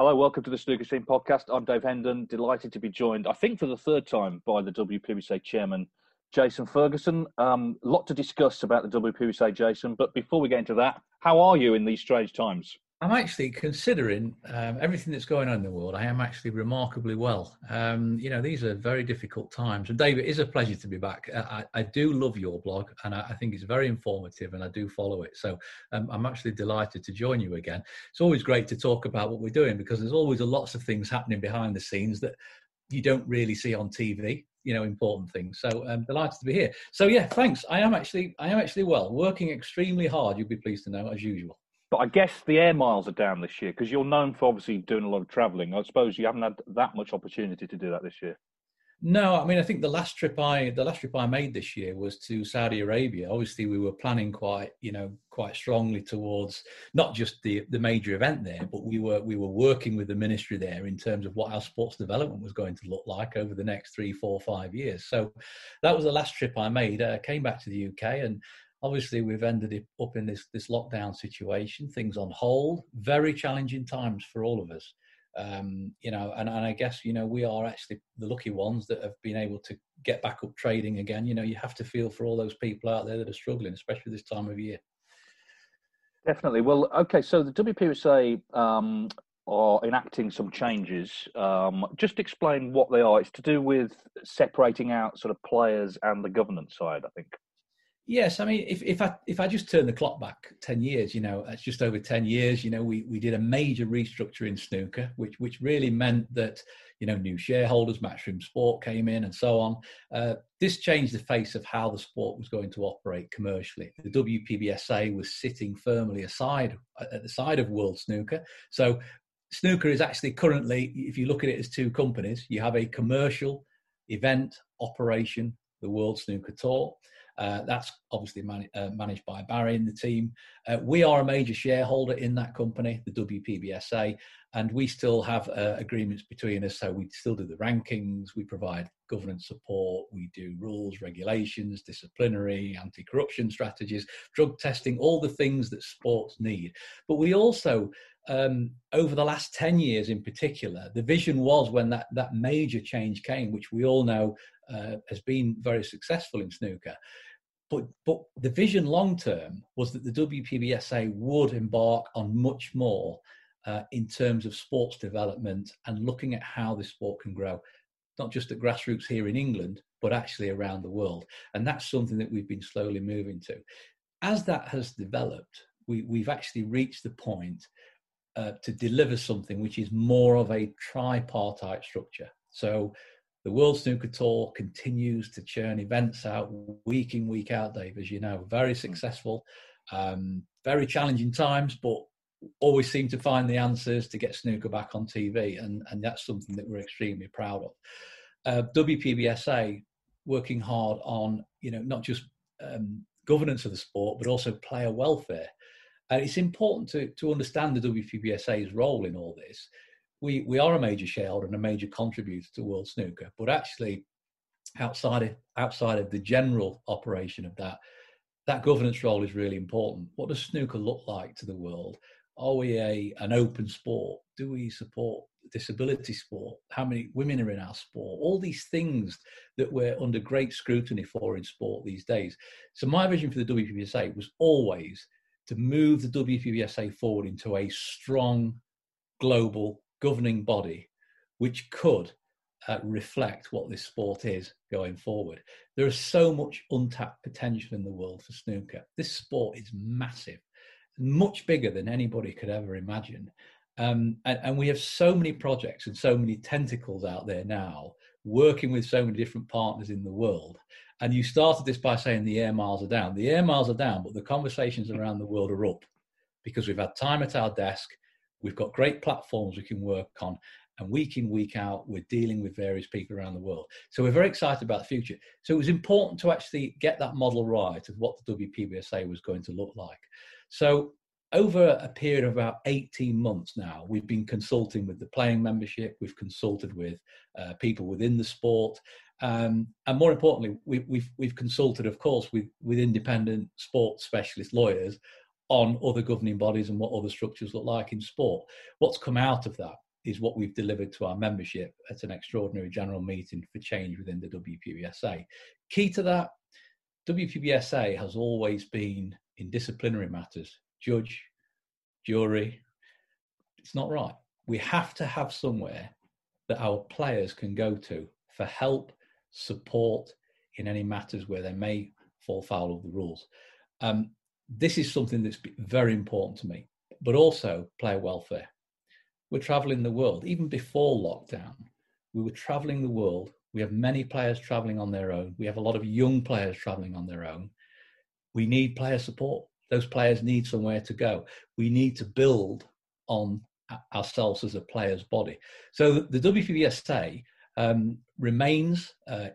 Hello, welcome to the Snooker Scene podcast. I'm Dave Hendon, delighted to be joined, I think for the third time, by the WPBSA chairman, Jason Ferguson. A um, lot to discuss about the WPBSA, Jason, but before we get into that, how are you in these strange times? I'm actually considering um, everything that's going on in the world. I am actually remarkably well. Um, you know, these are very difficult times. And David, it is a pleasure to be back. I, I do love your blog, and I, I, think it's very informative, and I do follow it. So um, I'm actually delighted to join you again. It's always great to talk about what we're doing because there's always lots of things happening behind the scenes that you don't really see on TV. You know, important things. So I'm delighted to be here. So yeah, thanks. I am actually, I am actually well, working extremely hard. You'll be pleased to know, as usual. But I guess the air miles are down this year because you're known for obviously doing a lot of travelling. I suppose you haven't had that much opportunity to do that this year. No, I mean I think the last trip I the last trip I made this year was to Saudi Arabia. Obviously, we were planning quite you know quite strongly towards not just the the major event there, but we were we were working with the ministry there in terms of what our sports development was going to look like over the next three, four, five years. So that was the last trip I made. I came back to the UK and obviously we've ended up in this this lockdown situation things on hold very challenging times for all of us. Um, you know and, and i guess you know we are actually the lucky ones that have been able to get back up trading again. You know you have to feel for all those people out there that are struggling especially this time of year. Definitely. Well okay so the wpsa um, are enacting some changes. Um, just explain what they are. It's to do with separating out sort of players and the governance side i think Yes, I mean, if, if I if I just turn the clock back ten years, you know, it's just over ten years. You know, we, we did a major restructure in snooker, which which really meant that you know new shareholders, Matchroom Sport came in, and so on. Uh, this changed the face of how the sport was going to operate commercially. The WPBSA was sitting firmly aside at the side of World Snooker, so snooker is actually currently, if you look at it as two companies, you have a commercial event operation, the World Snooker Tour uh, that's obviously man- uh, managed by Barry and the team. Uh, we are a major shareholder in that company, the WPBSA, and we still have uh, agreements between us. So we still do the rankings, we provide governance support, we do rules, regulations, disciplinary, anti corruption strategies, drug testing, all the things that sports need. But we also um, over the last 10 years in particular, the vision was when that, that major change came, which we all know uh, has been very successful in snooker, but but the vision long term was that the WPBSA would embark on much more uh, in terms of sports development and looking at how the sport can grow, not just at grassroots here in England, but actually around the world. And that's something that we've been slowly moving to. As that has developed, we, we've actually reached the point uh, to deliver something which is more of a tripartite structure. So the World Snooker Tour continues to churn events out week in, week out, Dave, as you know. Very hmm. successful, um, very challenging times, but always seem to find the answers to get snooker back on TV. And, and that's something that we're extremely proud of. Uh, WPBSA working hard on, you know, not just um, governance of the sport, but also player welfare. And it's important to, to understand the WPBSA's role in all this. We, we are a major shareholder and a major contributor to World Snooker, but actually, outside of, outside of the general operation of that, that governance role is really important. What does snooker look like to the world? Are we a an open sport? Do we support disability sport? How many women are in our sport? All these things that we're under great scrutiny for in sport these days. So my vision for the WPBSA was always to move the WPBSA forward into a strong global governing body, which could uh, reflect what this sport is going forward. There is so much untapped potential in the world for snooker. This sport is massive, much bigger than anybody could ever imagine. Um, and, and, we have so many projects and so many tentacles out there now, working with so many different partners in the world. And you started this by saying the air miles are down. The air miles are down, but the conversations around the world are up because we've had time at our desk. We've got great platforms we can work on, and week in, week out, we're dealing with various people around the world. So we're very excited about the future. So it was important to actually get that model right of what the WPBSA was going to look like. So over a period of about 18 months now, we've been consulting with the playing membership, we've consulted with uh, people within the sport, um, and more importantly, we, we've, we've consulted, of course, with, with independent sports specialist lawyers on other governing bodies and what other structures look like in sport. What's come out of that is what we've delivered to our membership at an extraordinary general meeting for change within the WPBSA. Key to that, WPBSA has always been in disciplinary matters, judge, jury. It's not right. We have to have somewhere that our players can go to for help, support in any matters where they may fall foul of the rules. Um, this is something that's very important to me, but also player welfare we're traveling the world. Even before lockdown, we were traveling the world. We have many players traveling on their own. We have a lot of young players traveling on their own. We need player support. Those players need somewhere to go. We need to build on ourselves as a player's body. So the WPBSA um, remains uh,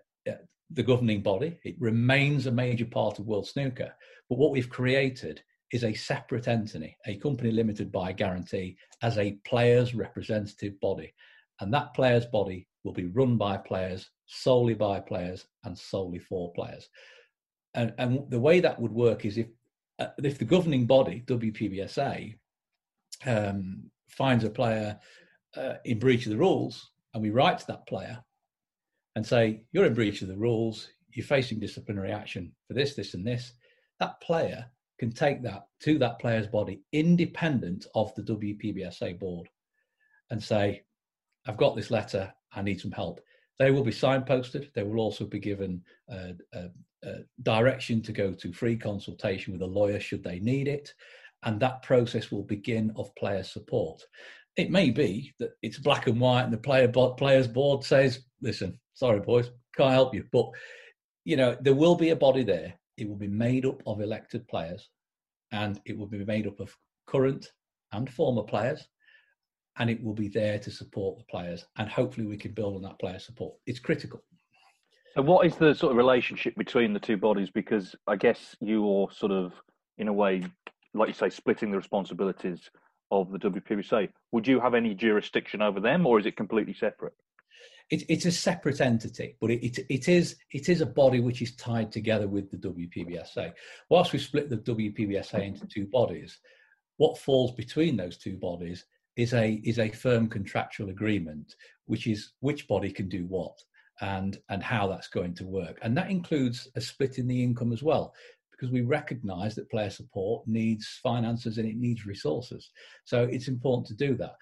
the governing body. It remains a major part of World Snooker. But what we've created is a separate entity, a company limited by guarantee, as a players' representative body. And that players' body will be run by players, solely by players, and solely for players. And, and the way that would work is if, uh, if the governing body, WPBSA, um, finds a player uh, in breach of the rules, and we write to that player and say, You're in breach of the rules, you're facing disciplinary action for this, this, and this, that player can take that to that player's body independent of the WPBSA board and say, I've got this letter, I need some help. They will be signposted. They will also be given direction to go to free consultation with a lawyer should they need it. And that process will begin of player support. It may be that it's black and white and the player players board says, listen, sorry boys, can't help you. But you know, there will be a body there it will be made up of elected players and it will be made up of current and former players and it will be there to support the players and hopefully we can build on that player support. It's critical. So what is the sort of relationship between the two bodies? Because i guess you are sort of in a way like you say splitting the responsibilities of the WPBSA would you have any jurisdiction over them or is it completely separate it, it's a separate entity, but it, it, it is it is a body which is tied together with the WPBSA. Whilst we split the WPBSA into mm-hmm. two bodies, what falls between those two bodies is a is a firm contractual agreement, which is which body can do what and and how that's going to work, and that includes a split in the income as well because we recognize that player support needs finances and it needs resources. So it's important to do that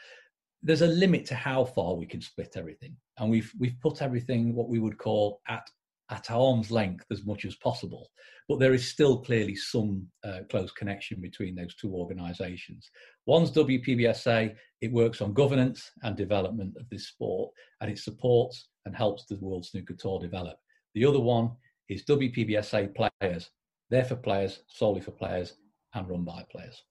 there's a limit to how far we can split everything, and we've we've put everything what we would call at at arm's length as much as possible. But there is still clearly some uh, close connection between those two organisations. One's WPBSA; it works on governance and development of this sport, and it supports and helps the World Snooker Tour develop. The other one is WPBSA Players. They're for players, solely for players, and run by players.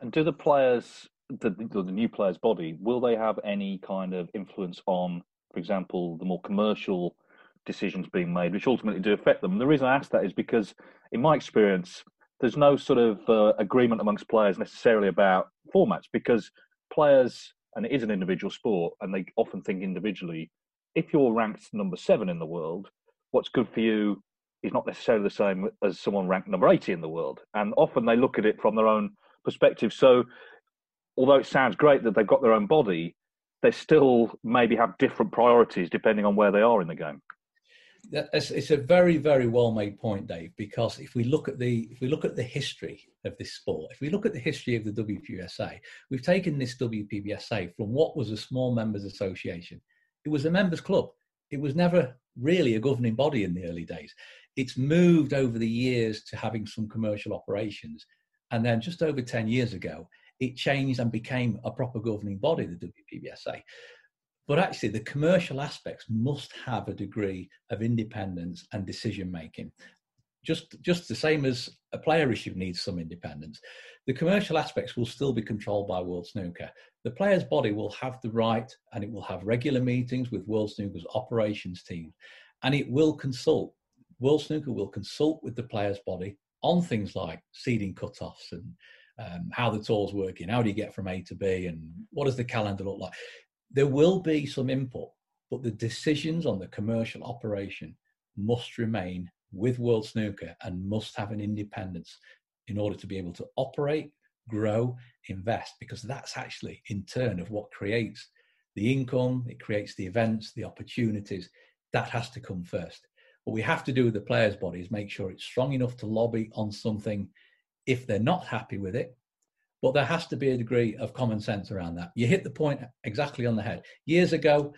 And do the players the, the, the new players' body, will they have any kind of influence on, for example, the more commercial decisions being made, which ultimately do affect them? And the reason I ask that is because, in my experience, there's no sort of uh, agreement amongst players necessarily about formats because players, and it is an individual sport, and they often think individually. If you're ranked number seven in the world, what's good for you is not necessarily the same as someone ranked number 80 in the world. And often they look at it from their own perspective. So, although it sounds great that they've got their own body, they still maybe have different priorities depending on where they are in the game. It's, a very, very well made point, Dave. Because if we look at the if we look at the history of this sport, if we look at the history of the WPBSA, we've taken this WPBSA from what was a small members association. It was a members club. It was never really a governing body in the early days. It's moved over the years to having some commercial operations, and then just over ten years ago, it changed and became a proper governing body, the WPBSA. But actually, the commercial aspects must have a degree of independence and decision making. Just, just the same as a player issue needs some independence, the commercial aspects will still be controlled by World Snooker. The player's body will have the right and it will have regular meetings with World Snooker's operations team and it will consult. World Snooker will consult with the player's body on things like seeding cutoffs and um, how the tour's working, how do you get from A to B, and what does the calendar look like. There will be some input, but the decisions on the commercial operation must remain with World Snooker and must have an independence in order to be able to operate, grow, invest, because that's actually in turn of what creates the income, it creates the events, the opportunities. That has to come first. What we have to do with the players' bodies, is make sure it's strong enough to lobby on something if they're not happy with it. But there has to be a degree of common sense around that. You hit the point exactly on the head. Years ago,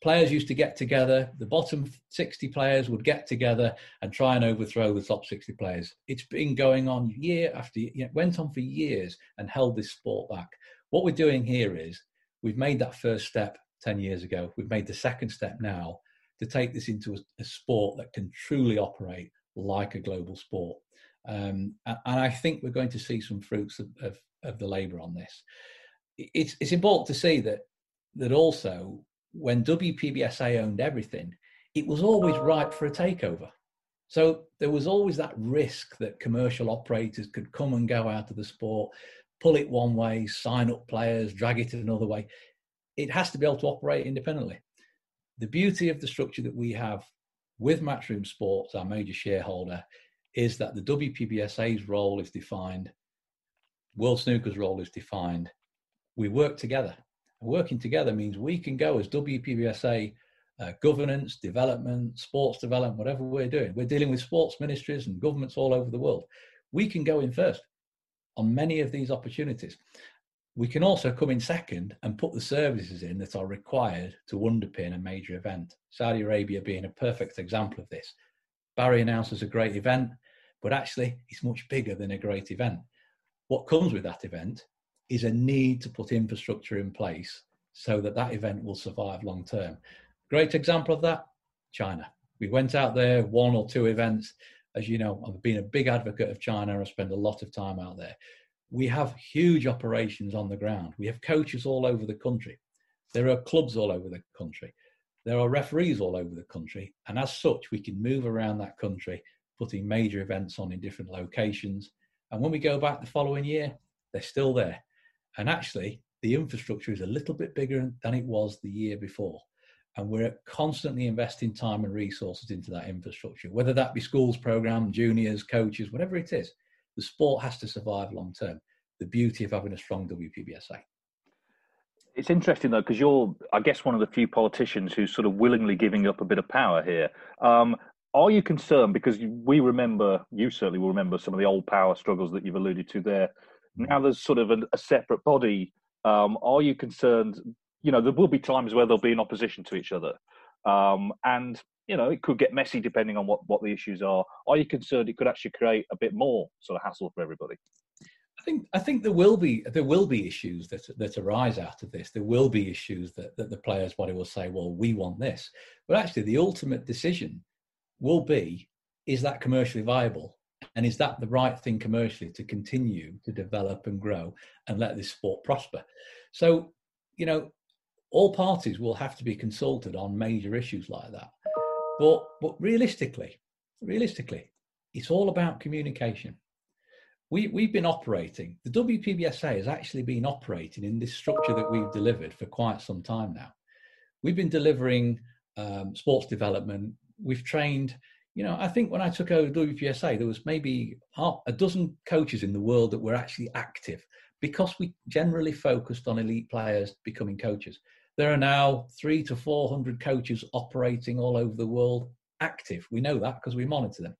players used to get together, the bottom 60 players would get together and try and overthrow the top 60 players. It's been going on year after year, went on for years and held this sport back. What we're doing here is we've made that first step 10 years ago, we've made the second step now to take this into a, a sport that can truly operate like a global sport. Um, and, I think we're going to see some fruits of, of, of the labour on this. It's, it's important to see that that also when WPBSA owned everything, it was always ripe for a takeover. So there was always that risk that commercial operators could come and go out of the sport, pull it one way, sign up players, drag it another way. It has to be able to operate independently. The beauty of the structure that we have with Matchroom Sports, our major shareholder, is that the WPBSA's role is defined, World Snooker's role is defined. We work together. And working together means we can go as WPBSA uh, governance, development, sports development, whatever we're doing. We're dealing with sports ministries and governments all over the world. We can go in first on many of these opportunities. We can also come in second and put the services in that are required to underpin a major event. Saudi Arabia being a perfect example of this. Barry announces a great event but actually it's much bigger than a great event. What comes with that event is a need to put infrastructure in place so that that event will survive long term. Great example of that, China. We went out there, one or two events. As you know, I've been a big advocate of China. I spend a lot of time out there. We have huge operations on the ground. We have coaches all over the country. There are clubs all over the country. There are referees all over the country. And as such, we can move around that country putting major events on in different locations. And when we go back the following year, they're still there. And actually, the infrastructure is a little bit bigger than it was the year before. And we're constantly investing time and resources into that infrastructure, whether that be schools program, juniors, coaches, whatever it is. The sport has to survive long term. The beauty of having a strong WPBSA. It's interesting though, because you're, I guess, one of the few politicians who's sort of willingly giving up a bit of power here. Um, are you concerned because we remember you certainly will remember some of the old power struggles that you've alluded to there mm. now there's sort of a, a separate body um, are you concerned you know there will be times where they'll be in opposition to each other um, and you know it could get messy depending on what what the issues are are you concerned it could actually create a bit more sort of hassle for everybody I think I think there will be there will be issues that that arise out of this. There will be issues that, that the players' body will say, "Well, we want this," but actually, the ultimate decision will be is that commercially viable? And is that the right thing commercially to continue to develop and grow and let this sport prosper? So, you know, all parties will have to be consulted on major issues like that. But but realistically, realistically, it's all about communication. we, we've been operating, the WPBSA has actually been operating in this structure that we've delivered for quite some time now. We've been delivering um, sports development. We've trained, you know, I think when I took over WPSA, there was maybe half, a dozen coaches in the world that were actually active because we generally focused on elite players becoming coaches. There are now three to 400 coaches operating all over the world active. We know that because we monitor them.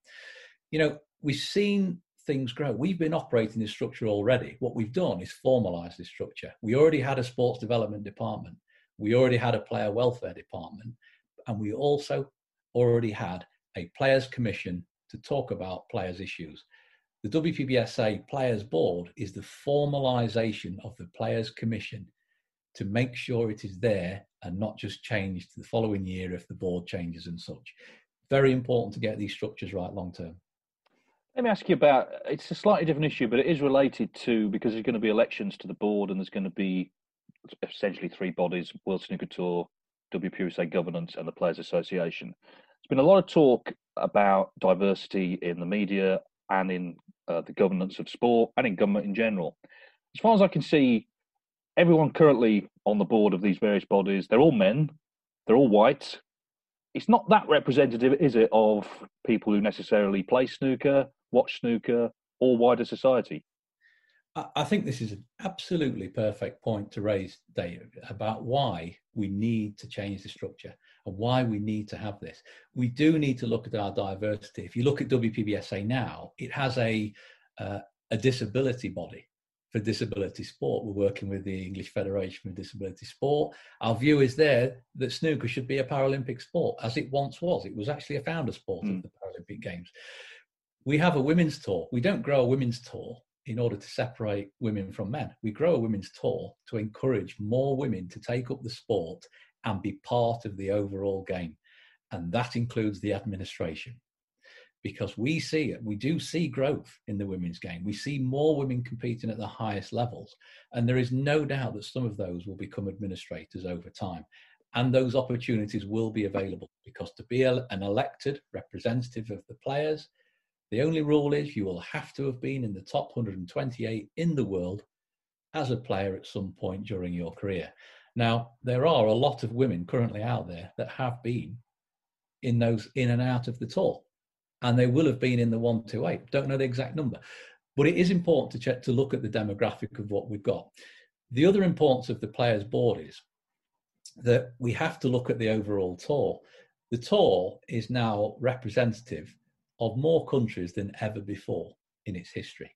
You know, we've seen things grow. We've been operating this structure already. What we've done is formalize this structure. We already had a sports development department. We already had a player welfare department. And we also already had a players commission to talk about players issues. The WPBSA Players Board is the formalization of the Players Commission to make sure it is there and not just changed the following year if the board changes and such. Very important to get these structures right long term. Let me ask you about it's a slightly different issue, but it is related to because there's going to be elections to the board and there's going to be essentially three bodies World Snooker Tour, WPBSA Governance, and the Players Association. There's been a lot of talk about diversity in the media and in uh, the governance of sport and in government in general. As far as I can see, everyone currently on the board of these various bodies, they're all men, they're all white. It's not that representative, is it, of people who necessarily play snooker watch snooker, or wider society? I think this is an absolutely perfect point to raise, Dave, about why we need to change the structure and why we need to have this. We do need to look at our diversity. If you look at WPBSA now, it has a uh, a disability body for disability sport. We're working with the English Federation for Disability Sport. Our view is there that snooker should be a Paralympic sport, as it once was. It was actually a founder sport mm. of the Paralympic Games we have a women's tour. We don't grow a women's tour in order to separate women from men. We grow a women's tour to encourage more women to take up the sport and be part of the overall game. And that includes the administration. Because we see it, we do see growth in the women's game. We see more women competing at the highest levels. And there is no doubt that some of those will become administrators over time. And those opportunities will be available because to be a, an elected representative of the players, the only rule is you will have to have been in the top 128 in the world as a player at some point during your career. Now, there are a lot of women currently out there that have been in those in and out of the tour, and they will have been in the 128. Don't know the exact number, but it is important to check to look at the demographic of what we've got. The other importance of the players' board is that we have to look at the overall tour. The tour is now representative of more countries than ever before in its history.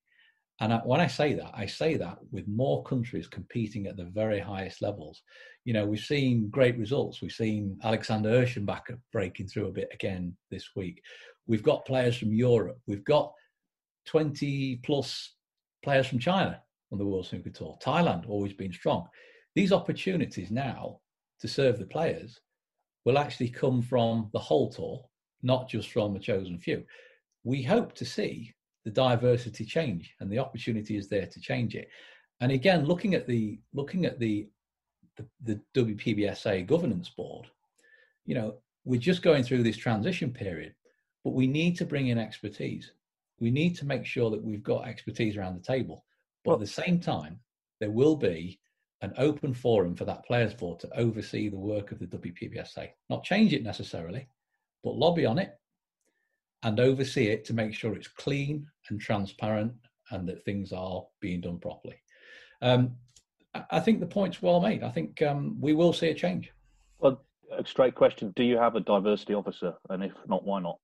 And I, when I say that, I say that with more countries competing at the very highest levels. You know, we've seen great results. We've seen Alexander Ursenbacher breaking through a bit again this week. We've got players from Europe. We've got 20 plus players from China on the World Snooker Tour. Thailand always been strong. These opportunities now to serve the players will actually come from the whole tour not just from a chosen few. We hope to see the diversity change, and the opportunity is there to change it. And again, looking at the looking at the the, the WPBSA governance board, you know, we're just going through this transition period, but we need to bring in expertise. We need to make sure that we've got expertise around the table. But at the same time, there will be an open forum for that players board to oversee the work of the WPBSA, not change it necessarily, but lobby on it and oversee it to make sure it's clean and transparent and that things are being done properly. Um, I think the point's well made. I think um, we will see a change. Well, a straight question: Do you have a diversity officer, and if not, why not?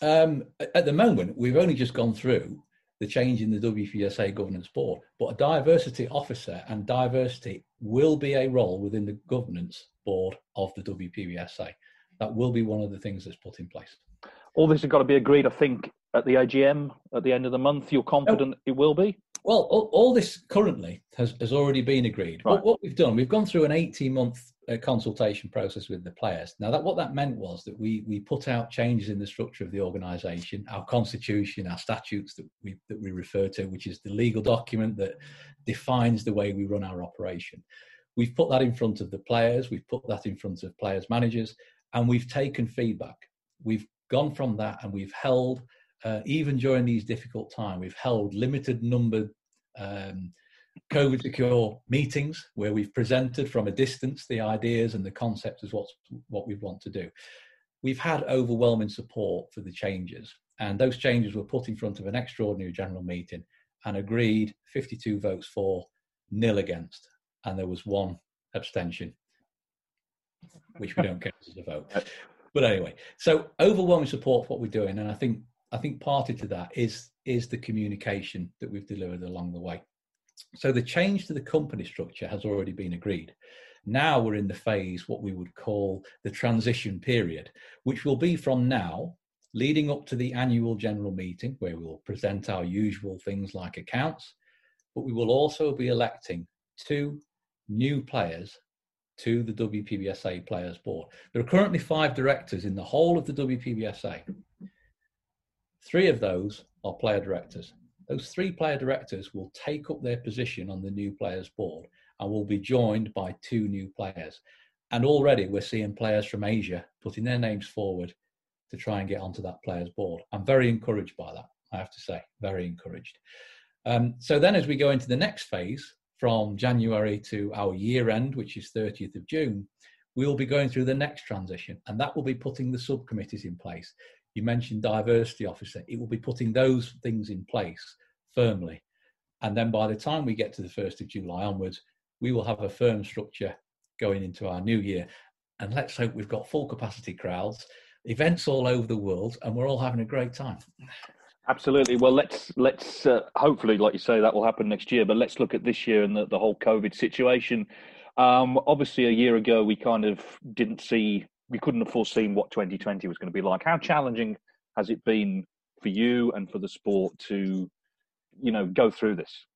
Um, at the moment, we've only just gone through the change in the WPSA governance board, but a diversity officer and diversity will be a role within the governance board of the WPBSA that will be one of the things that's put in place. All this has got to be agreed, I think, at the AGM at the end of the month. You're confident it will be? Well, all, all, this currently has, has already been agreed. Right. What, what, we've done, we've gone through an 18 month uh, consultation process with the players. Now, that what that meant was that we we put out changes in the structure of the organisation, our constitution, our statutes that we that we refer to, which is the legal document that defines the way we run our operation. We've put that in front of the players. We've put that in front of players' managers, and we've taken feedback. We've gone from that and we've held uh, even during these difficult times, we've held limited numbered um, COVID secure meetings where we've presented from a distance the ideas and the concepts of what's, what we want to do. We've had overwhelming support for the changes, and those changes were put in front of an extraordinary general meeting and agreed 52 votes for, nil against, and there was one abstention, which we don't count as a vote. But anyway, so overwhelming support for what we're doing, and I think I think party to that is is the communication that we've delivered along the way. So the change to the company structure has already been agreed. Now we're in the phase what we would call the transition period, which will be from now leading up to the annual general meeting where we will present our usual things like accounts, but we will also be electing two new players to the WPBSA Players Board. There are currently five directors in the whole of the WPBSA. Three of those are player directors. Those three player directors will take up their position on the new players board and will be joined by two new players. And already we're seeing players from Asia putting their names forward to try and get onto that players board. I'm very encouraged by that, I have to say, very encouraged. Um, so then as we go into the next phase, from January to our year end, which is 30th of June, we will be going through the next transition, and that will be putting the subcommittees in place you mentioned diversity officer. It will be putting those things in place firmly. And then by the time we get to the 1st of July onwards, we will have a firm structure going into our new year. And let's hope we've got full capacity crowds, events all over the world, and we're all having a great time. Absolutely. Well, let's let's uh, hopefully, like you say, that will happen next year. But let's look at this year and the, the whole COVID situation. Um, obviously, a year ago, we kind of didn't see we couldn't have foreseen what 2020 was going to be like. How challenging has it been for you and for the sport to, you know, go through this?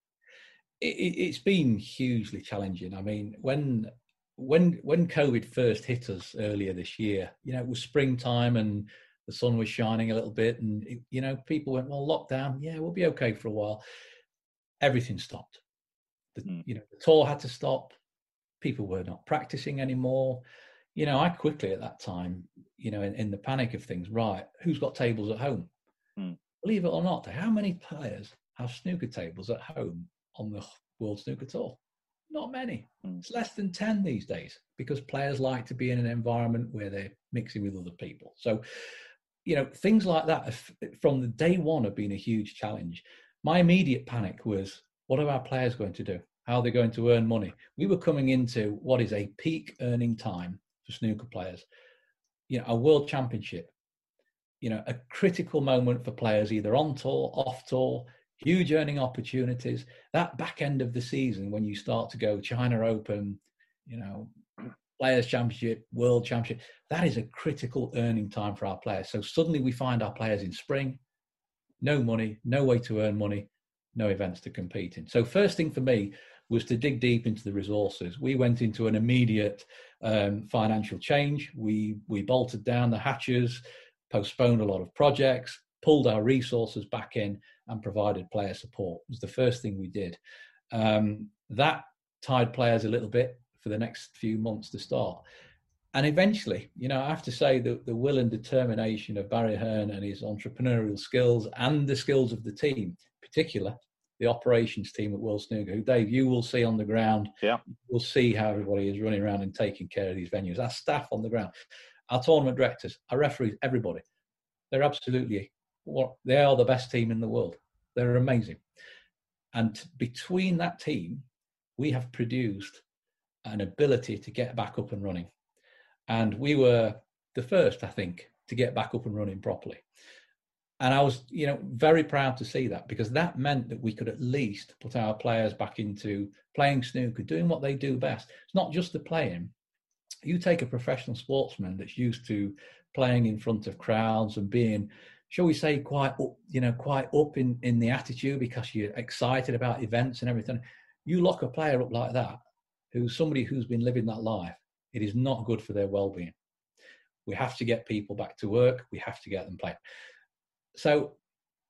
It, has been hugely challenging. I mean, when when when COVID first hit us earlier this year, you know, it was springtime and the sun was shining a little bit, and it, you know, people went, "Well, lockdown, yeah, we'll be okay for a while." Everything stopped. The, mm. You know, the tour had to stop. People were not practicing anymore you know, I quickly at that time, you know, in, in the panic of things, right, who's got tables at home? Mm. Believe it or not, how many players have snooker tables at home on the World Snooker Tour? Not many. Mm. It's less than 10 these days because players like to be in an environment where they're mixing with other people. So, you know, things like that from the day one have been a huge challenge. My immediate panic was what are our players going to do? How are they going to earn money? We were coming into what is a peak earning time for snooker players. You know, a world championship, you know, a critical moment for players either on tour, off tour, huge earning opportunities. That back end of the season when you start to go China Open, you know, Players Championship, World Championship, that is a critical earning time for our players. So suddenly we find our players in spring, no money, no way to earn money, no events to compete in. So first thing for me was to dig deep into the resources. We went into an immediate um, financial change. We we bolted down the hatches, postponed a lot of projects, pulled our resources back in, and provided player support. It was the first thing we did. Um, that tied players a little bit for the next few months to start. And eventually, you know, I have to say that the will and determination of Barry Hearn and his entrepreneurial skills and the skills of the team, particular the operations team at World Snooker, who Dave, you will see on the ground. Yeah. We'll see how everybody is running around and taking care of these venues. Our staff on the ground, our tournament directors, our referees, everybody. They're absolutely what they are the best team in the world. They're amazing. And between that team, we have produced an ability to get back up and running. And we were the first, I think, to get back up and running properly and I was, you know, very proud to see that because that meant that we could at least put our players back into playing snooker, doing what they do best. It's not just the playing. You take a professional sportsman that's used to playing in front of crowds and being, shall we say, quite up, you know, quite up in in the attitude because you're excited about events and everything. You lock a player up like that, who's somebody who's been living that life. It is not good for their well-being. We have to get people back to work. We have to get them playing so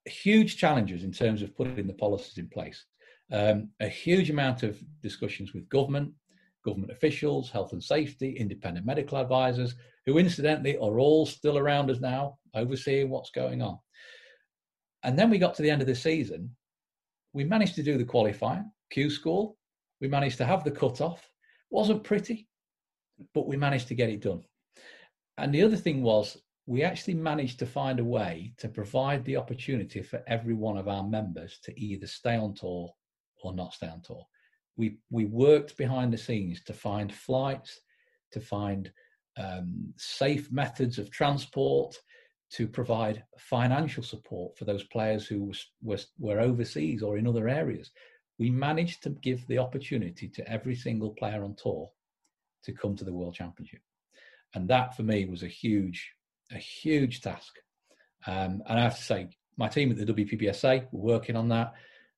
huge challenges in terms of putting the policies in place. Um, a huge amount of discussions with government, government officials, health and safety, independent medical advisors, who incidentally are all still around us now, overseeing what's going on. And then we got to the end of the season. We managed to do the qualifying, Q school. We managed to have the cut-off. Wasn't pretty, but we managed to get it done. And the other thing was we actually managed to find a way to provide the opportunity for every one of our members to either stay on tour or not stay on tour. We we worked behind the scenes to find flights, to find um, safe methods of transport, to provide financial support for those players who was, was, were overseas or in other areas. We managed to give the opportunity to every single player on tour to come to the World Championship. And that for me was a huge, a huge task. Um, and I have to say, my team at the WPBSA were working on that.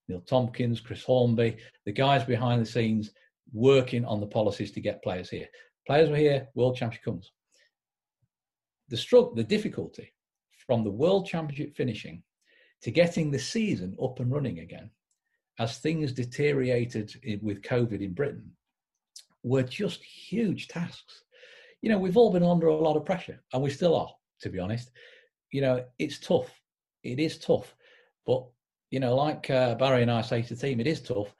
Neil Tompkins, Chris Hornby, the guys behind the scenes working on the policies to get players here. Players were here, World Championship comes. The struggle, the difficulty from the World Championship finishing to getting the season up and running again, as things deteriorated with COVID in Britain, were just huge tasks. You know, we've all been under a lot of pressure, and we still are, to be honest. You know, it's tough. It is tough. But, you know, like uh, Barry and I say to the team, it is tough,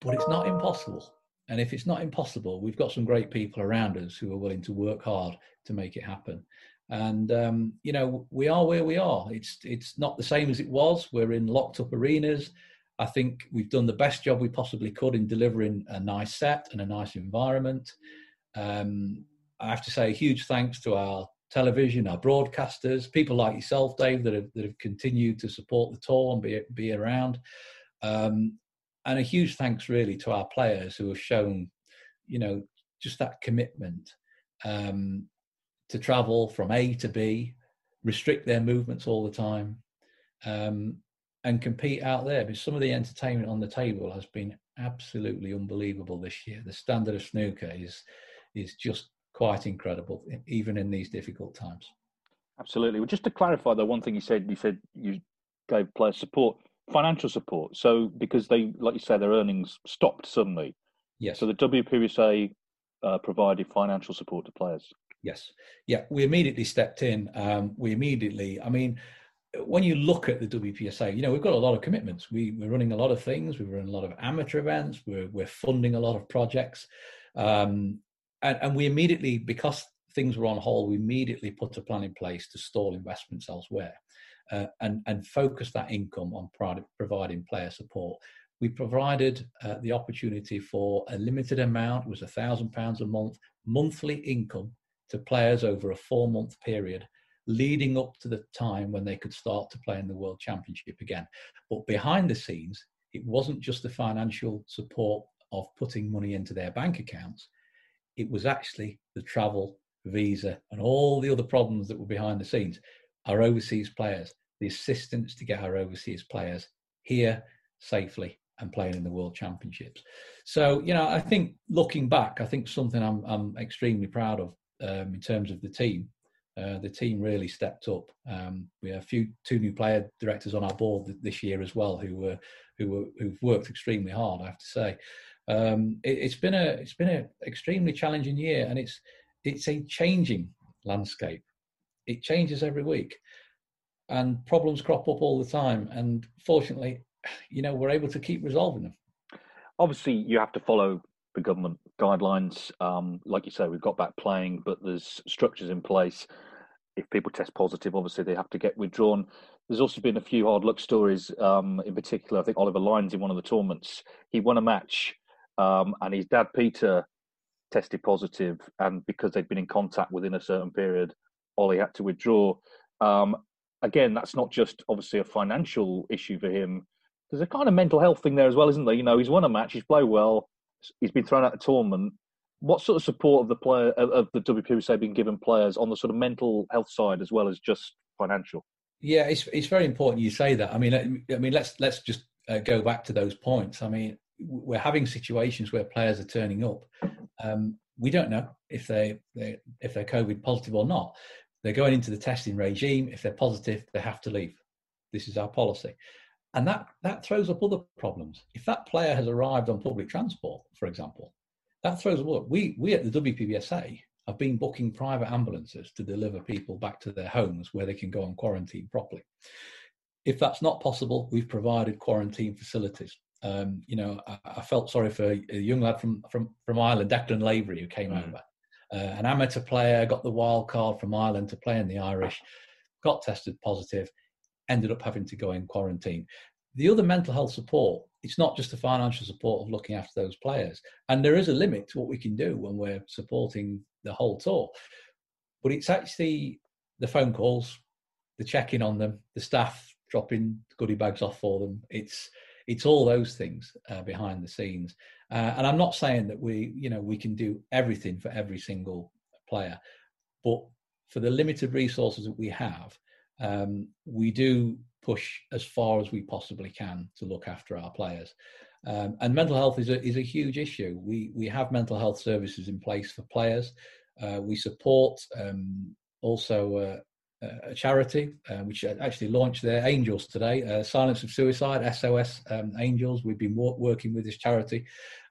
but it's not impossible. And if it's not impossible, we've got some great people around us who are willing to work hard to make it happen and um, you know we are where we are. It's it's not the same as it was. We're in locked up arenas. I think we've done the best job we possibly could in delivering a nice set and a nice environment. Um, I have to say a huge thanks to our television, our broadcasters, people like yourself, Dave, that have, that have continued to support the tour and be, be around. Um, and a huge thanks really to our players who have shown, you know, just that commitment um, to travel from A to B, restrict their movements all the time, um, and compete out there. Because some of the entertainment on the table has been absolutely unbelievable this year. The standard of snooker is is just quite incredible, even in these difficult times. Absolutely. Well, just to clarify, though, one thing you said, you said you gave players support, financial support. So because they, like you say, their earnings stopped suddenly. Yes. So the WPBSA uh, provided financial support to players. Yes. Yeah, we immediately stepped in. Um, we immediately, I mean, when you look at the WPSA, you know, we've got a lot of commitments. We, we're running a lot of things. We're running a lot of amateur events. We're, we're funding a lot of projects. Um, and, and we immediately, because things were on hold, we immediately put a plan in place to stall investments elsewhere uh, and, and focus that income on providing player support. We provided uh, the opportunity for a limited amount, was a thousand pounds a month, monthly income to players over a four month period leading up to the time when they could start to play in the World Championship again. But behind the scenes, it wasn't just the financial support of putting money into their bank accounts, it was actually the travel, visa, and all the other problems that were behind the scenes. Our overseas players, the assistance to get our overseas players here safely and playing in the World Championships. So, you know, I think looking back, I think something I'm, I'm extremely proud of um, in terms of the team. Uh, the team really stepped up. Um, we have a few two new player directors on our board this year as well, who were who were who've worked extremely hard. I have to say, um, it, has been a it's been an extremely challenging year, and it's it's a changing landscape. It changes every week, and problems crop up all the time. And fortunately, you know, we're able to keep resolving them. Obviously, you have to follow the government guidelines. Um, like you say, we've got back playing, but there's structures in place. If people test positive, obviously they have to get withdrawn. There's also been a few hard luck stories. Um, in particular, I think Oliver Lines in one of the tournaments, he won a match, um, and his dad Peter tested positive, and because they'd been in contact within a certain period, Ollie had to withdraw. Um, again, that's not just obviously a financial issue for him. There's a kind of mental health thing there as well, isn't there? You know, he's won a match, he's played well, he's been thrown out of tournament. What sort of support of the player of the WPBSA been given players on the sort of mental health side as well as just financial? Yeah, it's it's very important you say that. I mean, I mean, let's let's just uh, go back to those points. I mean, we're having situations where players are turning up. Um, we don't know if they, they if they're COVID positive or not. They're going into the testing regime. If they're positive, they have to leave. This is our policy and that that throws up other problems. If that player has arrived on public transport, for example, that throws a up. We we at the WPBSA have been booking private ambulances to deliver people back to their homes where they can go on quarantine properly. if that's not possible, we've provided quarantine facilities. Um, you know, I, I, felt sorry for a young lad from from from Ireland, Declan Lavery, who came mm. over. Uh, an amateur player got the wild card from Ireland to play in the Irish, got tested positive, ended up having to go in quarantine. The other mental health support, it's not just the financial support of looking after those players. And there is a limit to what we can do when we're supporting the whole tour. But it's actually the phone calls, the checking on them, the staff dropping goodie bags off for them. It's it's all those things uh, behind the scenes. Uh, and I'm not saying that we, you know, we can do everything for every single player, but for the limited resources that we have, um, we do push as far as we possibly can to look after our players. Um, and mental health is a is a huge issue. We we have mental health services in place for players. Uh, we support um, also uh, a charity uh, which actually launched their angels today uh, silence of suicide sos um, angels we've been working with this charity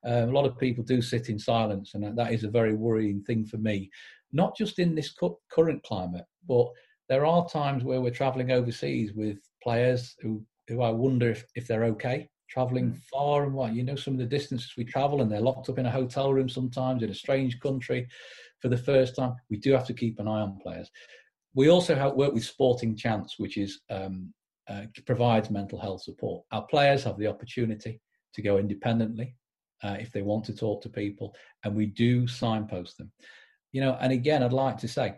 um, a lot of people do sit in silence and that is a very worrying thing for me not just in this cu- current climate but there are times where we're traveling overseas with players who, who i wonder if, if they're okay traveling mm. far and wide you know some of the distances we travel and they're locked up in a hotel room sometimes in a strange country for the first time we do have to keep an eye on players we also have work with Sporting Chance, which is um, uh, provides mental health support. Our players have the opportunity to go independently uh, if they want to talk to people, and we do signpost them. You know, and again, I'd like to say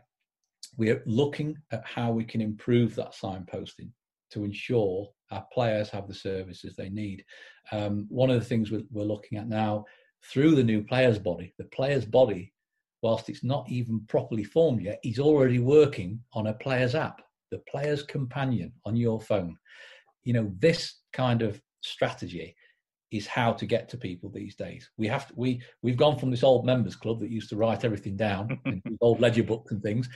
we're looking at how we can improve that signposting to ensure our players have the services they need. Um, one of the things we're, we're looking at now through the new players body, the players body whilst it's not even properly formed yet, is already working on a player's app, the player's companion on your phone. You know, this kind of strategy is how to get to people these days. We have to, we we've gone from this old members club that used to write everything down, old ledger books and things.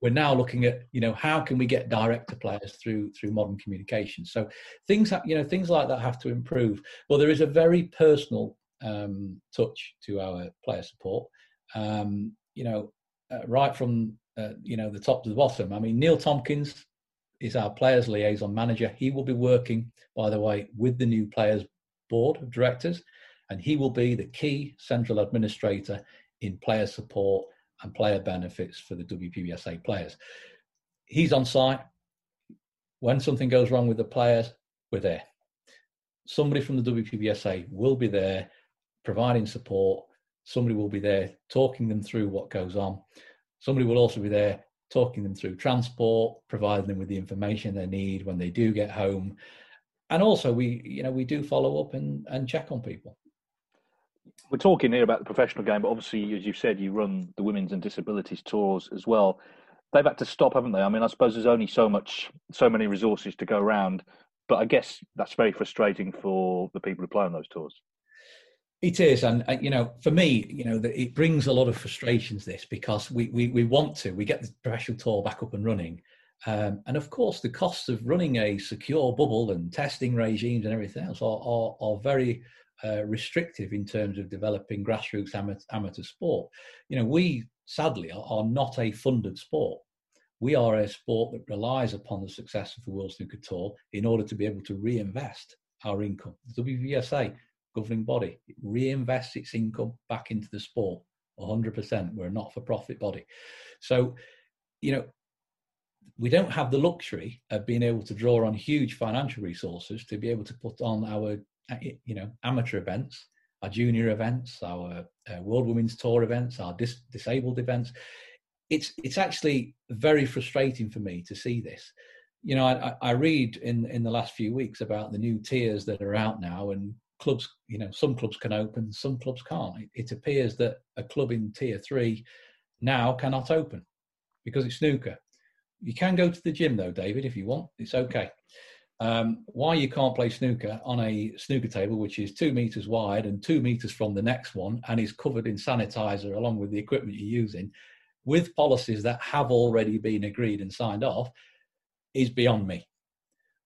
We're now looking at you know how can we get direct to players through through modern communication. So things you know things like that have to improve. Well, there is a very personal um, touch to our player support um, you know, uh, right from uh, you know the top to the bottom. I mean, Neil Tompkins is our players liaison manager. He will be working, by the way, with the new players board of directors, and he will be the key central administrator in player support and player benefits for the WPBSA players. He's on site. When something goes wrong with the players, we're there. Somebody from the WPBSA will be there providing support somebody will be there talking them through what goes on. Somebody will also be there talking them through transport, providing them with the information they need when they do get home. And also we, you know, we do follow up and, and check on people. We're talking here about the professional game, but obviously, as you said, you run the women's and disabilities tours as well. They've had to stop, haven't they? I mean, I suppose there's only so much, so many resources to go around, but I guess that's very frustrating for the people who play on those tours. It is, and you know, for me, you know, it brings a lot of frustrations. This because we we we want to, we get the professional tour back up and running, um, and of course, the costs of running a secure bubble and testing regimes and everything else are are, are very uh, restrictive in terms of developing grassroots amateur, amateur sport. You know, we sadly are, are, not a funded sport. We are a sport that relies upon the success of the World Snooker Tour in order to be able to reinvest our income. The WPBSA governing body. Reinvests its income back into the sport 100%. We're a not for profit body. So, you know, we don't have the luxury of being able to draw on huge financial resources to be able to put on our, you know, amateur events, our junior events, our uh, World Women's Tour events, our dis- disabled events. It's it's actually very frustrating for me to see this. You know, I, I read in in the last few weeks about the new tiers that are out now, and clubs, you know, some clubs can open, some clubs can't. It, it appears that a club in tier three now cannot open because it's snooker. You can go to the gym though, David, if you want. It's okay. Um, why you can't play snooker on a snooker table which is two meters wide and two meters from the next one and is covered in sanitizer along with the equipment you're using with policies that have already been agreed and signed off is beyond me.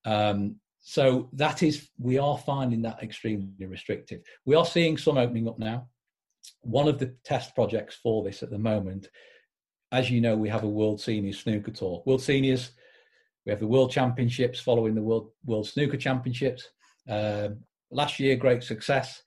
Um, so that is, we are finding that extremely restrictive. We are seeing some opening up now. One of the test projects for this at the moment, as you know, we have a World Seniors Snooker Tour. World Seniors, We have the World Championships following the World World Snooker Championships. Um, last year, great success.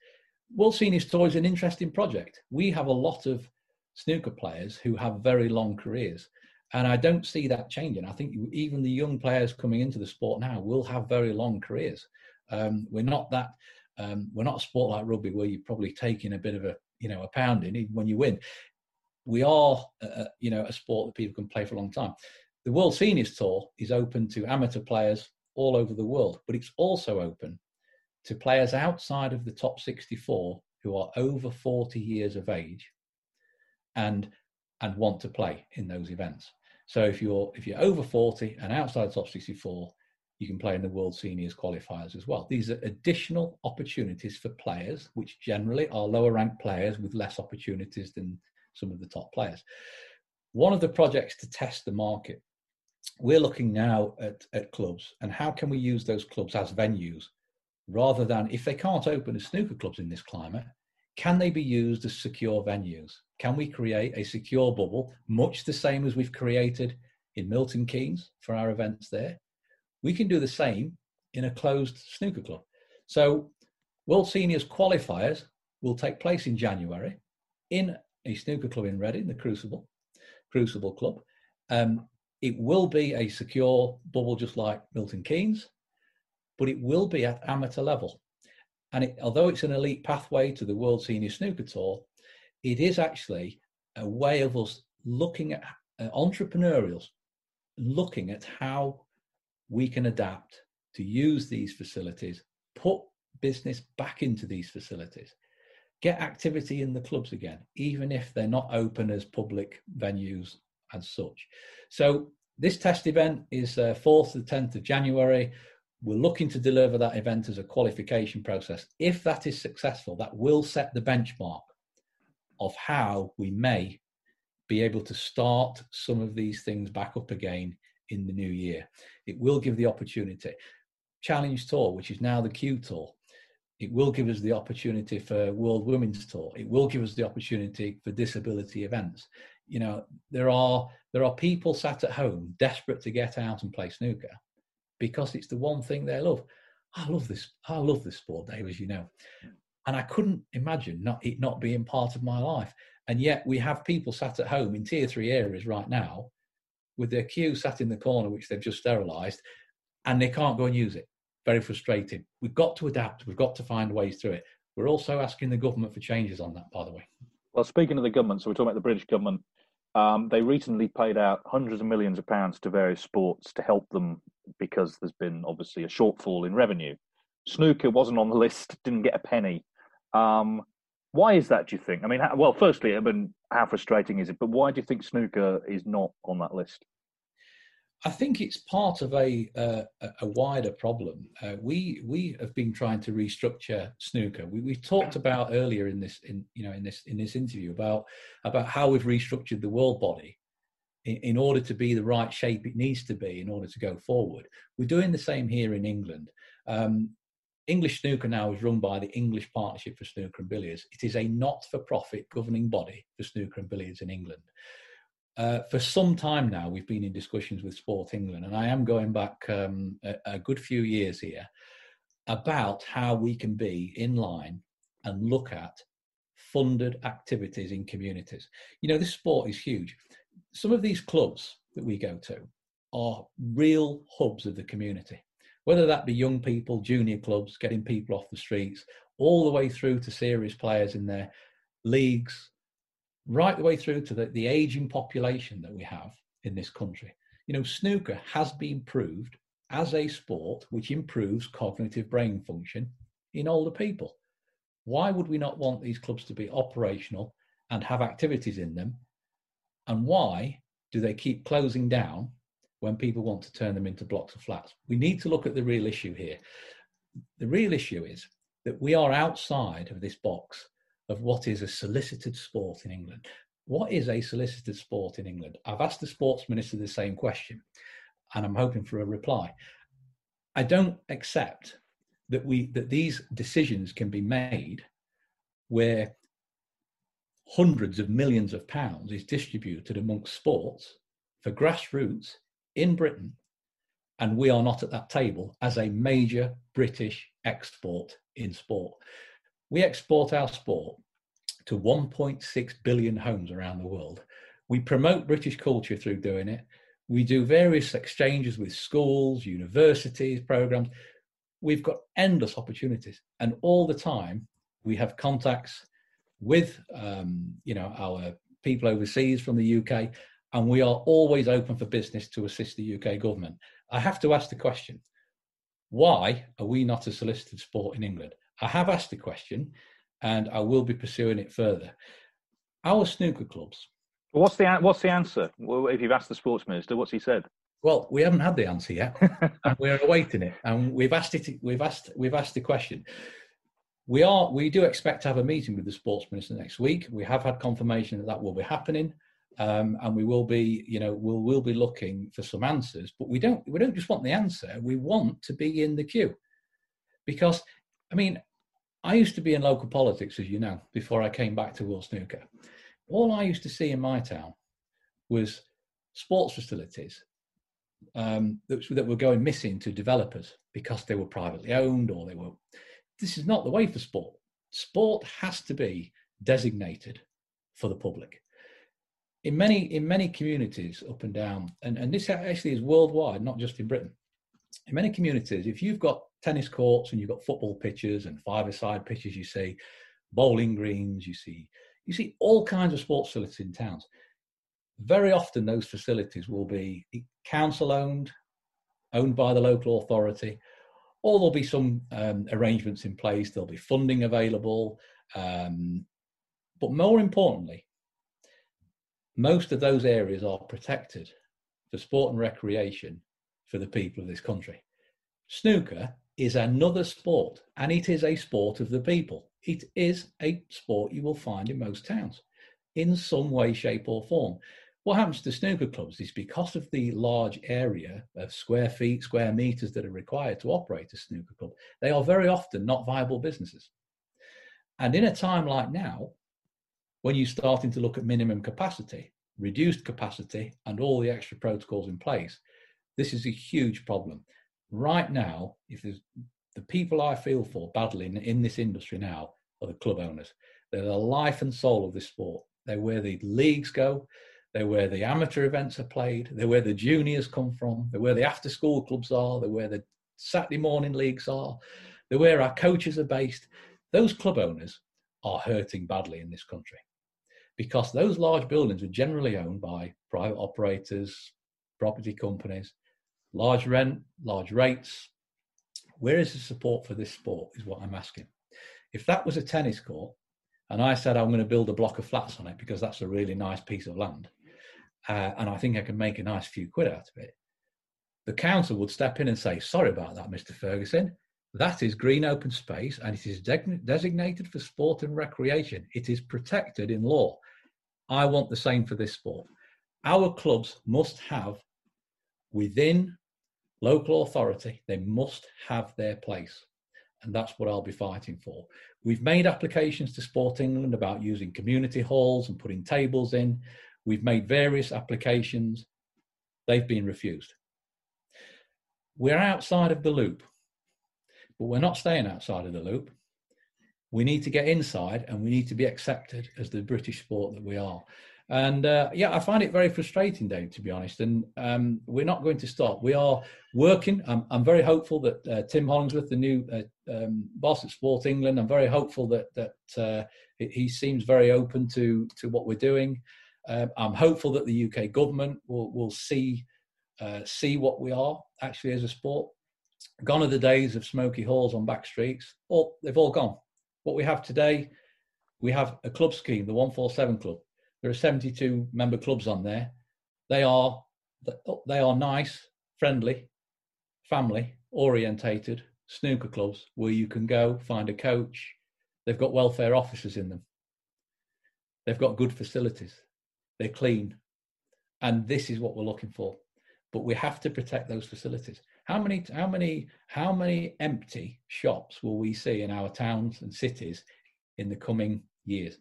World Seniors Tour is an interesting project. We have a lot of snooker players who have very long careers. And I don't see that changing. I think even the young players coming into the sport now will have very long careers. Um, we're not that. Um, we're not a sport like rugby where you're probably taking a bit of a you know a pounding when you win. We are uh, you know a sport that people can play for a long time. The World Seniors Tour is open to amateur players all over the world, but it's also open to players outside of the top 64 who are over 40 years of age and and want to play in those events. So if you're if you're over 40 and outside top 64, you can play in the World Seniors qualifiers as well. These are additional opportunities for players, which generally are lower ranked players with less opportunities than some of the top players. One of the projects to test the market, we're looking now at, at clubs and how can we use those clubs as venues rather than if they can't open as snooker clubs in this climate, can they be used as secure venues? Can we create a secure bubble, much the same as we've created in Milton Keynes for our events there? We can do the same in a closed snooker club. So, World Seniors qualifiers will take place in January in a snooker club in Reading, the Crucible, Crucible Club. Um, it will be a secure bubble, just like Milton Keynes, but it will be at amateur level. And it, although it's an elite pathway to the World Senior Snooker Tour, it is actually a way of us looking at uh, entrepreneurials, looking at how we can adapt to use these facilities, put business back into these facilities, get activity in the clubs again, even if they're not open as public venues as such. So this test event is uh, 4th to 10th of January. We're looking to deliver that event as a qualification process. If that is successful, that will set the benchmark of how we may be able to start some of these things back up again in the new year. It will give the opportunity. Challenge Tour, which is now the Q Tour, it will give us the opportunity for World Women's Tour. It will give us the opportunity for disability events. You know, there are there are people sat at home desperate to get out and play snooker because it's the one thing they love. I love this. I love this sport, Dave, as you know and I couldn't imagine not it not being part of my life. And yet we have people sat at home in tier three areas right now with their cue sat in the corner, which they've just sterilised, and they can't go and use it. Very frustrating. We've got to adapt. We've got to find ways through it. We're also asking the government for changes on that, by the way. Well, speaking of the government, so we're talking about the British government. Um, they recently paid out hundreds of millions of pounds to various sports to help them because there's been obviously a shortfall in revenue. Snooker wasn't on the list, didn't get a penny. Um, why is that? Do you think? I mean, how, well, firstly, I mean, how frustrating is it? But why do you think snooker is not on that list? I think it's part of a uh, a wider problem. Uh, we we have been trying to restructure snooker. We we talked about earlier in this in you know in this in this interview about about how we've restructured the world body in, in order to be the right shape it needs to be in order to go forward. We're doing the same here in England. Um, English Snooker now is run by the English Partnership for Snooker and Billiards. It is a not for profit governing body for snooker and billiards in England. Uh, for some time now, we've been in discussions with Sport England, and I am going back um, a, a good few years here about how we can be in line and look at funded activities in communities. You know, this sport is huge. Some of these clubs that we go to are real hubs of the community whether that be young people, junior clubs, getting people off the streets, all the way through to serious players in their leagues, right the way through to the, the aging population that we have in this country. You know, snooker has been proved as a sport which improves cognitive brain function in older people. Why would we not want these clubs to be operational and have activities in them? And why do they keep closing down when people want to turn them into blocks of flats. We need to look at the real issue here. The real issue is that we are outside of this box of what is a solicited sport in England. What is a solicited sport in England? I've asked the sports minister the same question and I'm hoping for a reply. I don't accept that we that these decisions can be made where hundreds of millions of pounds is distributed amongst sports for grassroots in Britain and we are not at that table as a major British export in sport. We export our sport to 1.6 billion homes around the world. We promote British culture through doing it. We do various exchanges with schools, universities, programs. We've got endless opportunities, and all the time we have contacts with, um, you know, our people overseas from the UK, and we are always open for business to assist the UK government. I have to ask the question: Why are we not a solicited sport in England? I have asked the question, and I will be pursuing it further. Our snooker clubs. What's the what's the answer? Well, if you've asked the sports minister, what's he said? Well, we haven't had the answer yet, we're awaiting it. And we've asked it. We've asked. We've asked the question. We are. We do expect to have a meeting with the sports minister next week. We have had confirmation that that will be happening, um, and we will be. You know, we'll we'll be looking for some answers. But we don't. We don't just want the answer. We want to be in the queue, because I mean, I used to be in local politics, as you know, before I came back to World Snooker. All I used to see in my town was sports facilities um, that, that were going missing to developers because they were privately owned or they were. This is not the way for sport. Sport has to be designated for the public. In many in many communities up and down, and, and this actually is worldwide, not just in Britain. In many communities, if you've got tennis courts and you've got football pitches and five-a-side pitches, you see bowling greens, you see you see all kinds of sports facilities in towns. Very often, those facilities will be council owned, owned by the local authority, or there'll be some um, arrangements in place, there'll be funding available. Um, but more importantly, most of those areas are protected for sport and recreation for the people of this country. Snooker is another sport, and it is a sport of the people. It is a sport you will find in most towns in some way, shape, or form. What happens to snooker clubs is because of the large area of square feet, square meters that are required to operate a snooker club, they are very often not viable businesses. And in a time like now, when you're starting to look at minimum capacity, reduced capacity, and all the extra protocols in place, this is a huge problem. Right now, if there's the people I feel for battling in, this industry now are the club owners. They're the life and soul of this sport. They're where the leagues go. They're where the amateur events are played. They're where the juniors come from. They're where the after school clubs are. They're where the Saturday morning leagues are. They're where our coaches are based. Those club owners are hurting badly in this country because those large buildings are generally owned by private operators, property companies, large rent, large rates. Where is the support for this sport? Is what I'm asking. If that was a tennis court, and I said I'm going to build a block of flats on it because that's a really nice piece of land, uh, and I think I can make a nice few quid out of it, the council would step in and say, Sorry about that, Mr. Ferguson. That is green open space and it is de- designated for sport and recreation. It is protected in law. I want the same for this sport. Our clubs must have within local authority, they must have their place. And that's what I'll be fighting for. We've made applications to Sport England about using community halls and putting tables in. We've made various applications. They've been refused. We're outside of the loop, but we're not staying outside of the loop. We need to get inside and we need to be accepted as the British sport that we are. And uh, yeah, I find it very frustrating, Dave, to be honest. And um, we're not going to stop. We are working. I'm, I'm very hopeful that uh, Tim Hollingsworth, the new uh, um, boss at Sport England, I'm very hopeful that that uh, he seems very open to to what we're doing. Um, I'm hopeful that the UK government will will see uh, see what we are actually as a sport. Gone are the days of smoky halls on back streets. All they've all gone. What we have today, we have a club scheme, the 147 Club. There are 72 member clubs on there. They are they are nice, friendly, family orientated snooker clubs where you can go find a coach. They've got welfare officers in them. They've got good facilities they're clean. And this is what we're looking for. But we have to protect those facilities. How many, how many, how many empty shops will we see in our towns and cities in the coming years?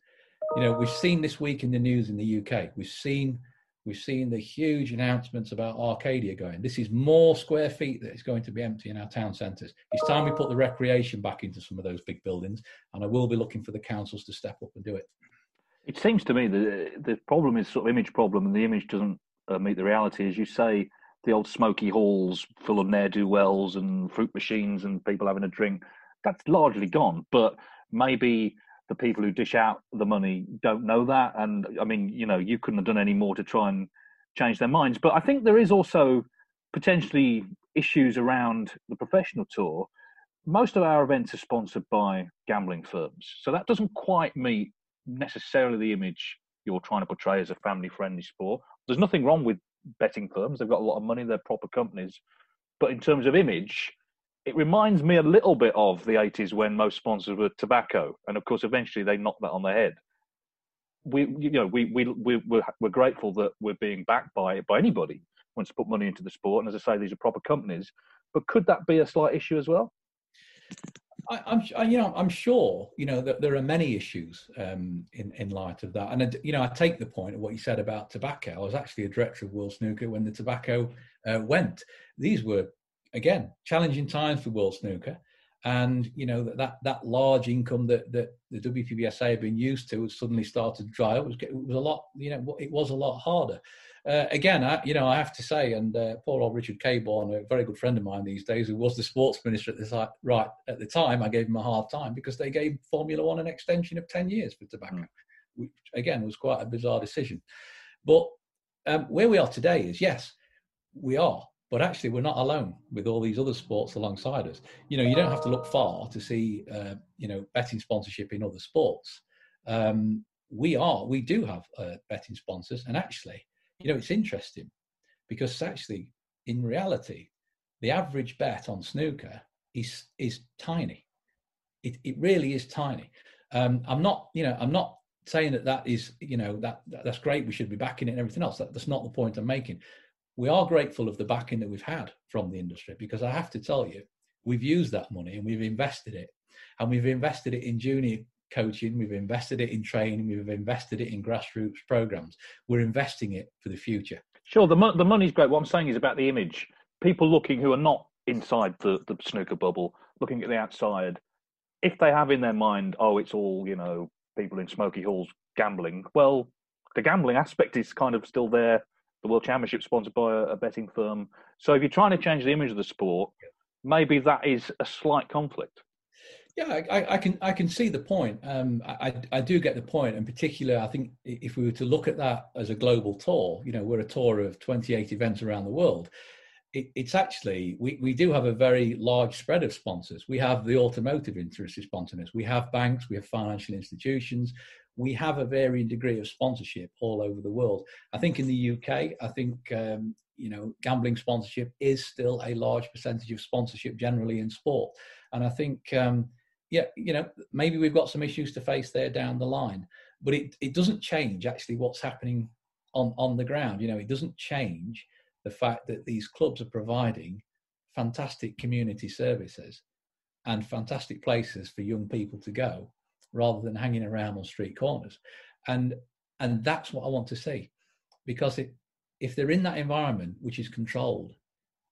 You know, we've seen this week in the news in the UK. We've seen We've seen the huge announcements about Arcadia going. This is more square feet that is going to be empty in our town centres. It's time we put the recreation back into some of those big buildings, and I will be looking for the councils to step up and do it. It seems to me that the problem is sort of image problem, and the image doesn't uh, meet the reality. As you say, the old smoky halls full of ne'er do wells and fruit machines and people having a drink, that's largely gone. But maybe the people who dish out the money don't know that. And I mean, you know, you couldn't have done any more to try and change their minds. But I think there is also potentially issues around the professional tour. Most of our events are sponsored by gambling firms. So that doesn't quite meet necessarily the image you're trying to portray as a family friendly sport. There's nothing wrong with betting firms, they've got a lot of money, they're proper companies. But in terms of image, it reminds me a little bit of the 80s when most sponsors were tobacco, and of course, eventually they knocked that on the head. We, you know, we we we we're, we're grateful that we're being backed by by anybody who wants to put money into the sport, and as I say, these are proper companies. But could that be a slight issue as well? I, am you know, I'm sure, you know, that there are many issues um, in in light of that. And you know, I take the point of what you said about tobacco. I was actually a director of World Snooker when the tobacco uh, went. These were again, challenging times for world snooker. And you know that that, that large income that, that the WPBSA had been used to has suddenly started to dry up. It was, it was a lot, you know, it was a lot harder. Uh, again, I, you know, I have to say, and uh, poor old Richard Caborn, a very good friend of mine these days, who was the sports minister at the time, right at the time, I gave him a hard time because they gave Formula One an extension of ten years for tobacco, mm. which again was quite a bizarre decision. But um, where we are today is yes, we are but actually we're not alone with all these other sports alongside us. You know you don't have to look far to see uh, you know betting sponsorship in other sports. Um, we are we do have uh, betting sponsors. And actually you know it's interesting because actually in reality the average bet on snooker is is tiny. It, it really is tiny. Um, i'm not you know i'm not saying that that is you know that, that that's great we should be backing it and everything else. That, that's not the point i'm making we are grateful of the backing that we've had from the industry because I have to tell you, we've used that money and we've invested it. And we've invested it in junior coaching, we've invested it in training, we've invested it in grassroots programs. We're investing it for the future. Sure, the, mo- the money's great. What I'm saying is about the image. People looking who are not inside the, the snooker bubble, looking at the outside, if they have in their mind, oh, it's all, you know, people in smoky halls gambling, well, the gambling aspect is kind of still there the World Championship sponsored by a, a, betting firm. So if you're trying to change the image of the sport, maybe that is a slight conflict. Yeah, I, I can I can see the point. Um, I I do get the point, and particularly, I think if we were to look at that as a global tour, you know, we're a tour of 28 events around the world. It, it's actually we, we do have a very large spread of sponsors. We have the automotive industry sponsoring us. We have banks. We have financial institutions we have a varying degree of sponsorship all over the world. I think in the UK, I think um, you know gambling sponsorship is still a large percentage of sponsorship generally in sport, and I think um, yeah, you know maybe we've got some issues to face there down the line, but it it doesn't change actually what's happening on on the ground. You know, it doesn't change the fact that these clubs are providing fantastic community services and fantastic places for young people to go rather than hanging around on street corners. And and that's what I want to see, because it, if they're in that environment which is controlled,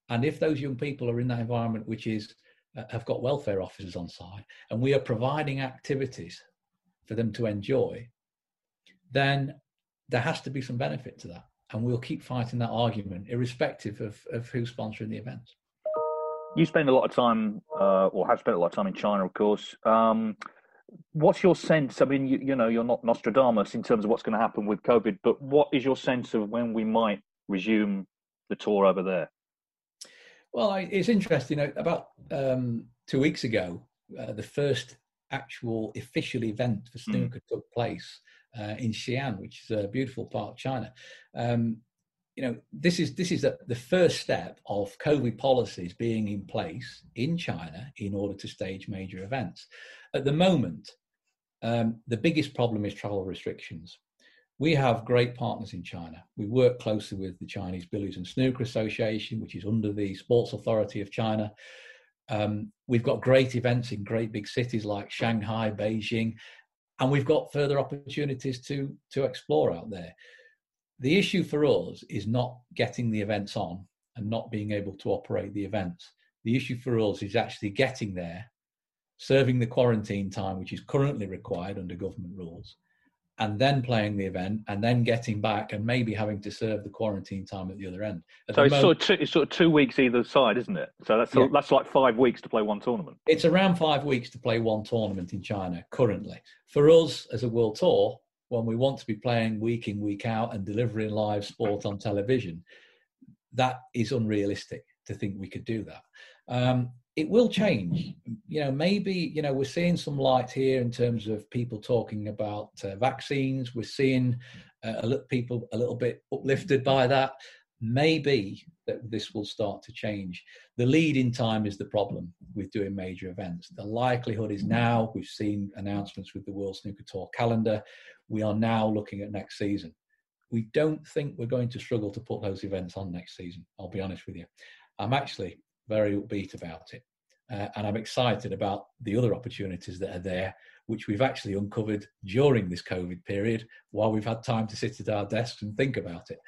and if those young people are in that environment which is uh, have got welfare officers on site, and we are providing activities for them to enjoy, then there has to be some benefit to that, and we'll keep fighting that argument, irrespective of, of who's sponsoring the events. You spend a lot of time, uh, or have spent a lot of time in China, of course. Um, what's your sense? I mean, you, you know, you're not Nostradamus in terms of what's going to happen with COVID, but what is your sense of when we might resume the tour over there? Well, I, it's interesting. About um, two weeks ago, uh, the first actual official event for hmm. snooker mm. took place uh, in Xi'an, which is a beautiful part of China. Um, you know, this is this is the, the first step of COVID policies being in place in China in order to stage major events. At the moment, um, the biggest problem is travel restrictions. We have great partners in China. We work closely with the Chinese Billiards and Snooker Association, which is under the Sports Authority of China. Um, we've got great events in great big cities like Shanghai, Beijing, and we've got further opportunities to to explore out there The issue for us is not getting the events on and not being able to operate the events. The issue for us is actually getting there, serving the quarantine time, which is currently required under government rules, and then playing the event and then getting back and maybe having to serve the quarantine time at the other end. At so it's, moment, sort of two, it's sort of two weeks either side, isn't it? So that's yeah. that's like five weeks to play one tournament. It's around five weeks to play one tournament in China currently. For us as a world tour, when we want to be playing week in week out and delivering live sport on television, that is unrealistic to think we could do that. Um, it will change. You know, maybe you know we're seeing some light here in terms of people talking about uh, vaccines. We're seeing uh, a little, people a little bit uplifted by that. Maybe that this will start to change. The lead in time is the problem with doing major events. The likelihood is now we've seen announcements with the World Snooker Tour calendar. We are now looking at next season. We don't think we're going to struggle to put those events on next season. I'll be honest with you. I'm actually very upbeat about it. Uh, and I'm excited about the other opportunities that are there, which we've actually uncovered during this COVID period while we've had time to sit at our desks and think about it.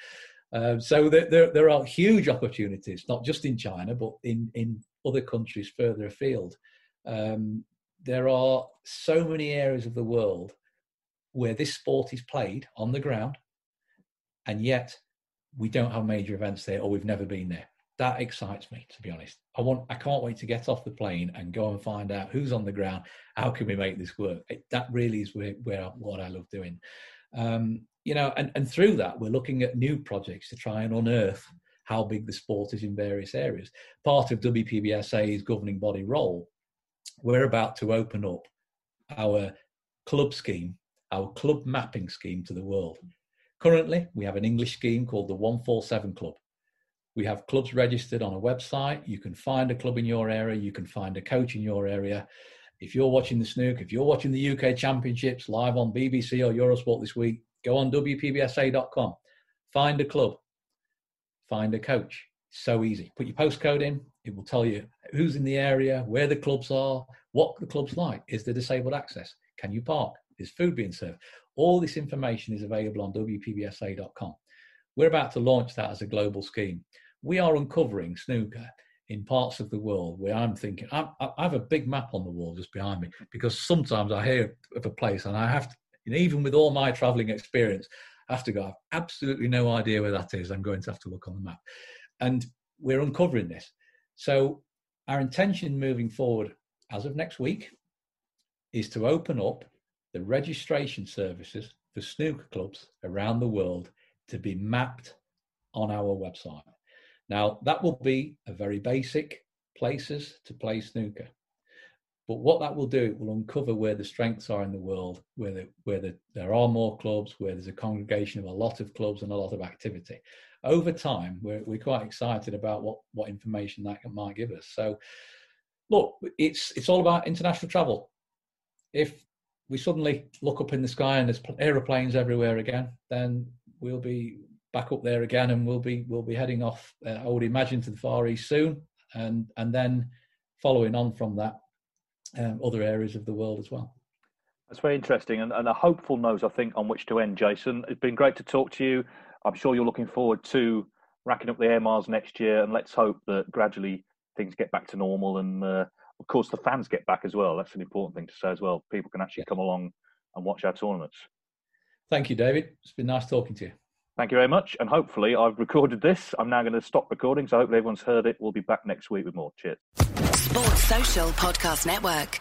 Um, so there, there, there, are huge opportunities, not just in China, but in, in other countries further afield. Um, there are so many areas of the world where this sport is played on the ground, and yet we don't have major events there or we've never been there that excites me to be honest. I want i can't wait to get off the plane and go and find out who's on the ground. How can we make this work? It, that really is where, where what i love doing. Um, you know and, and through that we're looking at new projects to try and unearth how big the sport is in various areas. Part of wpbsa's governing body role we're about to open up our club scheme our club mapping scheme to the world. Currently we have an english scheme called the 147 club we have clubs registered on a website. You can find a club in your area. You can find a coach in your area. If you're watching the snook, if you're watching the UK Championships live on BBC or Eurosport this week, go on WPBSA.com. Find a club. Find a coach. So easy. Put your postcode in. It will tell you who's in the area, where the clubs are, what the club's like. Is there disabled access? Can you park? Is food being served? All this information is available on WPBSA.com. We're about to launch that as a global scheme we are uncovering snooker in parts of the world where I'm thinking, I, I have a big map on the wall just behind me because sometimes I hear of a place and I have to, even with all my traveling experience, I have to go, I have absolutely no idea where that is. I'm going to have to look on the map. And we're uncovering this. So, our intention moving forward as of next week is to open up the registration services for snooker clubs around the world to be mapped on our website. Now, that will be a very basic places to play snooker. But what that will do, it will uncover where the strengths are in the world, where, the, where the, there are more clubs, where there's a congregation of a lot of clubs and a lot of activity. Over time, we're, we're quite excited about what, what information that might give us. So, look, it's, it's all about international travel. If we suddenly look up in the sky and there's aeroplanes everywhere again, then we'll be back up there again, and we'll be we'll be heading off. Uh, I would imagine to the Far East soon, and and then following on from that, um, other areas of the world as well. That's very interesting and, and a hopeful note, I think, on which to end, Jason. It's been great to talk to you. I'm sure you're looking forward to racking up the air miles next year, and let's hope that gradually things get back to normal. And uh, of course, the fans get back as well. That's an important thing to say as well. People can actually yeah. come along and watch our tournaments. Thank you, David. It's been nice talking to you. Thank you very much. And hopefully, I've recorded this. I'm now going to stop recording. So, hopefully, everyone's heard it. We'll be back next week with more. Cheers. Sports Social Podcast Network.